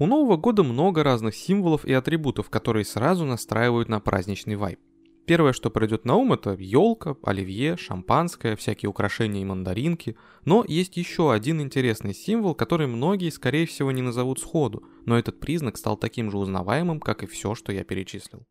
У Нового года много разных символов и атрибутов, которые сразу настраивают на праздничный вайб. Первое, что придет на ум, это елка, оливье, шампанское, всякие украшения и мандаринки. Но есть еще один интересный символ, который многие, скорее всего, не назовут сходу, но этот признак стал таким же узнаваемым, как и все, что я перечислил.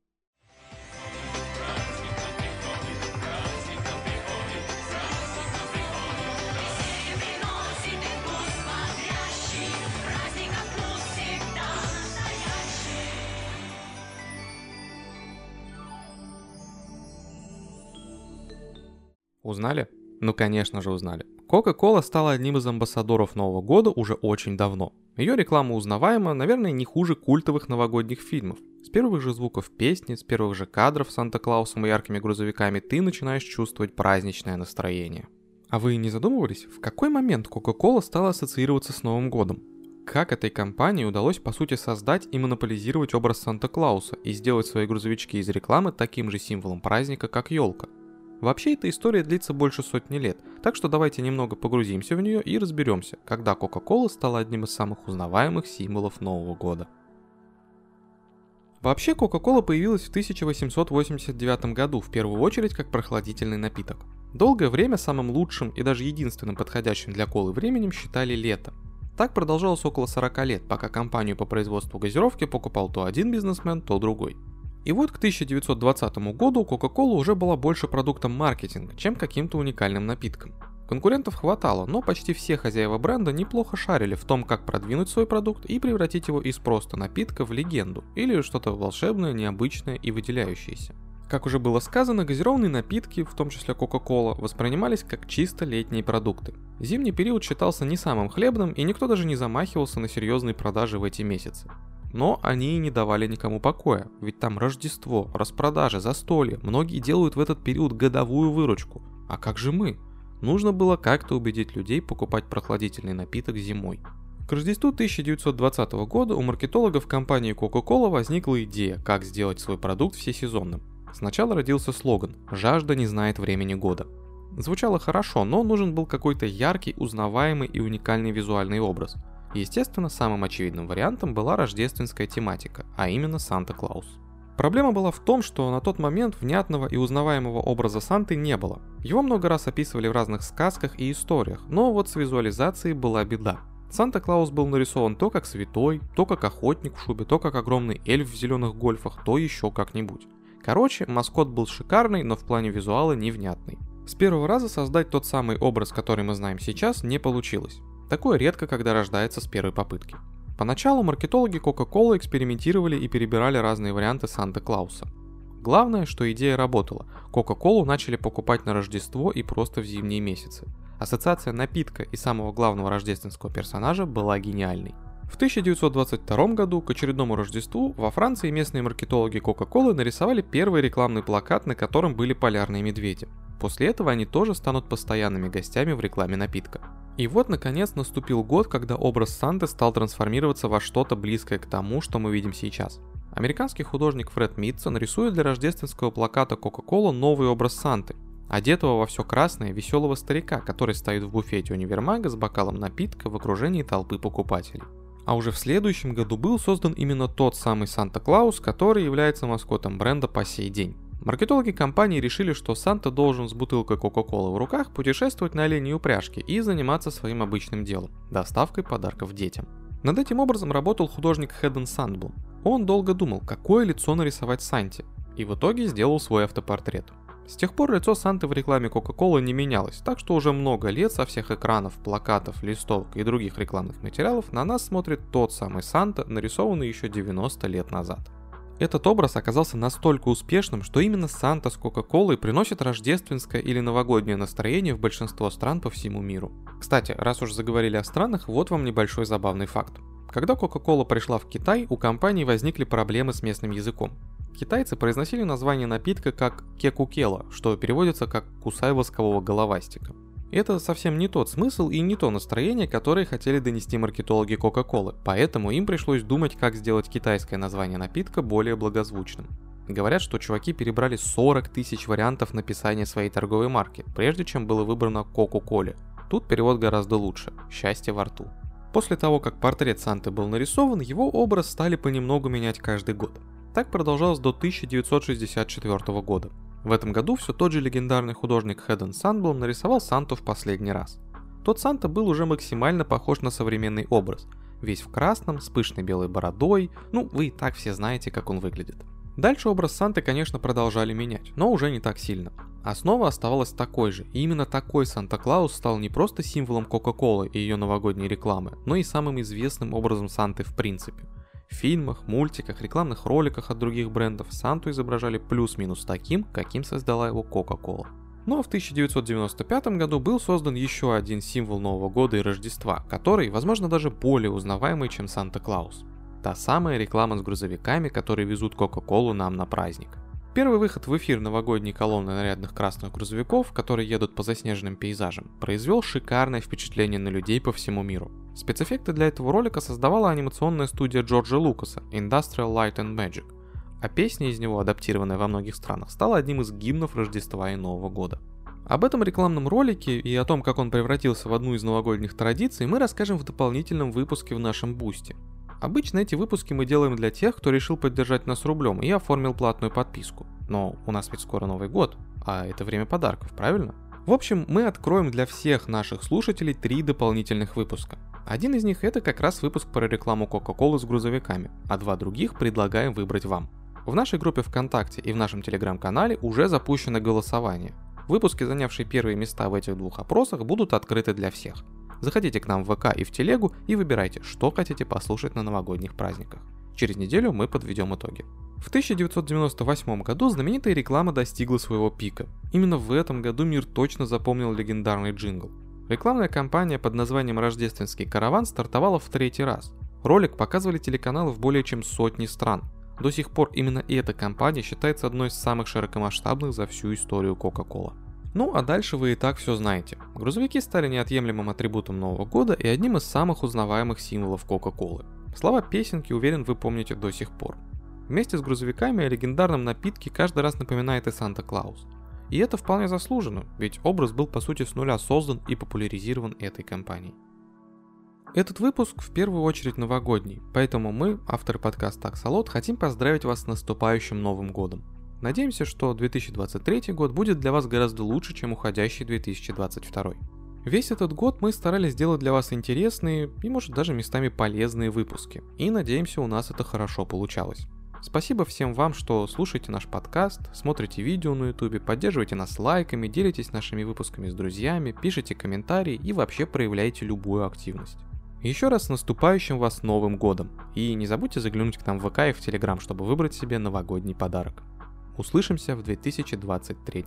Узнали? Ну, конечно же, узнали. Coca-Cola стала одним из амбассадоров Нового года уже очень давно. Ее реклама узнаваема, наверное, не хуже культовых новогодних фильмов. С первых же звуков песни, с первых же кадров Санта-Клаусом и яркими грузовиками ты начинаешь чувствовать праздничное настроение. А вы не задумывались, в какой момент Coca-Cola стала ассоциироваться с Новым годом? Как этой компании удалось по сути создать и монополизировать образ Санта-Клауса и сделать свои грузовички из рекламы таким же символом праздника, как елка? Вообще эта история длится больше сотни лет, так что давайте немного погрузимся в нее и разберемся, когда Coca-Cola стала одним из самых узнаваемых символов Нового года. Вообще Coca-Cola появилась в 1889 году, в первую очередь как прохладительный напиток. Долгое время самым лучшим и даже единственным подходящим для колы временем считали лето. Так продолжалось около 40 лет, пока компанию по производству газировки покупал то один бизнесмен, то другой. И вот к 1920 году Coca-Cola уже была больше продуктом маркетинга, чем каким-то уникальным напитком. Конкурентов хватало, но почти все хозяева бренда неплохо шарили в том, как продвинуть свой продукт и превратить его из просто напитка в легенду или что-то волшебное, необычное и выделяющееся. Как уже было сказано, газированные напитки, в том числе Coca-Cola, воспринимались как чисто летние продукты. Зимний период считался не самым хлебным, и никто даже не замахивался на серьезные продажи в эти месяцы. Но они не давали никому покоя, ведь там Рождество, распродажи, застолье, многие делают в этот период годовую выручку. А как же мы? Нужно было как-то убедить людей покупать прохладительный напиток зимой. К Рождеству 1920 года у маркетологов компании Coca-Cola возникла идея, как сделать свой продукт всесезонным. Сначала родился слоган «Жажда не знает времени года». Звучало хорошо, но нужен был какой-то яркий, узнаваемый и уникальный визуальный образ – Естественно, самым очевидным вариантом была рождественская тематика, а именно Санта-Клаус. Проблема была в том, что на тот момент внятного и узнаваемого образа Санты не было. Его много раз описывали в разных сказках и историях, но вот с визуализацией была беда. Санта-Клаус был нарисован то как святой, то как охотник в шубе, то как огромный эльф в зеленых гольфах, то еще как-нибудь. Короче, маскот был шикарный, но в плане визуала невнятный. С первого раза создать тот самый образ, который мы знаем сейчас, не получилось. Такое редко, когда рождается с первой попытки. Поначалу маркетологи Coca-Cola экспериментировали и перебирали разные варианты Санта-Клауса. Главное, что идея работала. Coca-Cola начали покупать на Рождество и просто в зимние месяцы. Ассоциация напитка и самого главного рождественского персонажа была гениальной. В 1922 году к очередному Рождеству во Франции местные маркетологи Coca-Cola нарисовали первый рекламный плакат, на котором были полярные медведи. После этого они тоже станут постоянными гостями в рекламе напитка. И вот, наконец, наступил год, когда образ Санты стал трансформироваться во что-то близкое к тому, что мы видим сейчас. Американский художник Фред Митсон рисует для рождественского плаката Coca-Cola новый образ Санты, одетого во все красное веселого старика, который стоит в буфете универмага с бокалом напитка в окружении толпы покупателей. А уже в следующем году был создан именно тот самый Санта-Клаус, который является маскотом бренда по сей день. Маркетологи компании решили, что Санта должен с бутылкой Кока-Колы в руках путешествовать на оленей упряжке и заниматься своим обычным делом – доставкой подарков детям. Над этим образом работал художник Хэдден Сандблум. Он долго думал, какое лицо нарисовать Санте, и в итоге сделал свой автопортрет. С тех пор лицо Санты в рекламе Coca-Cola не менялось, так что уже много лет со всех экранов, плакатов, листовок и других рекламных материалов на нас смотрит тот самый Санта, нарисованный еще 90 лет назад. Этот образ оказался настолько успешным, что именно Санта с Кока-Колой приносит рождественское или новогоднее настроение в большинство стран по всему миру. Кстати, раз уж заговорили о странах, вот вам небольшой забавный факт. Когда Coca-Cola пришла в Китай, у компании возникли проблемы с местным языком. Китайцы произносили название напитка как кекукела, что переводится как «кусай воскового головастика». Это совсем не тот смысл и не то настроение, которое хотели донести маркетологи Coca-Cola, поэтому им пришлось думать, как сделать китайское название напитка более благозвучным. Говорят, что чуваки перебрали 40 тысяч вариантов написания своей торговой марки, прежде чем было выбрано Coca-Cola. Тут перевод гораздо лучше – «Счастье во рту». После того, как портрет Санты был нарисован, его образ стали понемногу менять каждый год. Так продолжалось до 1964 года. В этом году все тот же легендарный художник Хэдден Санблом нарисовал Санту в последний раз. Тот Санта был уже максимально похож на современный образ. Весь в красном, с пышной белой бородой, ну вы и так все знаете, как он выглядит. Дальше образ Санты, конечно, продолжали менять, но уже не так сильно. Основа оставалась такой же, и именно такой Санта-Клаус стал не просто символом Кока-Колы и ее новогодней рекламы, но и самым известным образом Санты в принципе. Фильмах, мультиках, рекламных роликах от других брендов Санту изображали плюс-минус таким, каким создала его Кока-Кола. Ну а в 1995 году был создан еще один символ Нового года и Рождества, который, возможно, даже более узнаваемый, чем Санта-Клаус. Та самая реклама с грузовиками, которые везут Кока-Колу нам на праздник. Первый выход в эфир новогодней колонны нарядных красных грузовиков, которые едут по заснеженным пейзажам, произвел шикарное впечатление на людей по всему миру. Спецэффекты для этого ролика создавала анимационная студия Джорджа Лукаса Industrial Light and Magic, а песня из него, адаптированная во многих странах, стала одним из гимнов Рождества и Нового года. Об этом рекламном ролике и о том, как он превратился в одну из новогодних традиций, мы расскажем в дополнительном выпуске в нашем бусте. Обычно эти выпуски мы делаем для тех, кто решил поддержать нас рублем и оформил платную подписку. Но у нас ведь скоро Новый год, а это время подарков, правильно? В общем, мы откроем для всех наших слушателей три дополнительных выпуска. Один из них это как раз выпуск про рекламу Coca-Cola с грузовиками, а два других предлагаем выбрать вам. В нашей группе ВКонтакте и в нашем телеграм-канале уже запущено голосование. Выпуски, занявшие первые места в этих двух опросах, будут открыты для всех. Заходите к нам в ВК и в телегу и выбирайте, что хотите послушать на новогодних праздниках. Через неделю мы подведем итоги. В 1998 году знаменитая реклама достигла своего пика. Именно в этом году мир точно запомнил легендарный джингл. Рекламная кампания под названием «Рождественский караван» стартовала в третий раз. Ролик показывали телеканалы в более чем сотни стран. До сих пор именно эта кампания считается одной из самых широкомасштабных за всю историю Coca-Cola. Ну а дальше вы и так все знаете. Грузовики стали неотъемлемым атрибутом Нового года и одним из самых узнаваемых символов Кока-Колы. Слова песенки, уверен, вы помните до сих пор. Вместе с грузовиками о легендарном напитке каждый раз напоминает и Санта-Клаус. И это вполне заслуженно, ведь образ был по сути с нуля создан и популяризирован этой компанией. Этот выпуск в первую очередь новогодний, поэтому мы, авторы подкаста Аксолот, хотим поздравить вас с наступающим Новым Годом. Надеемся, что 2023 год будет для вас гораздо лучше, чем уходящий 2022. Весь этот год мы старались сделать для вас интересные и, может, даже местами полезные выпуски. И надеемся, у нас это хорошо получалось. Спасибо всем вам, что слушаете наш подкаст, смотрите видео на ютубе, поддерживаете нас лайками, делитесь нашими выпусками с друзьями, пишите комментарии и вообще проявляете любую активность. Еще раз с наступающим вас Новым Годом! И не забудьте заглянуть к нам в ВК и в Телеграм, чтобы выбрать себе новогодний подарок. Услышимся в 2023.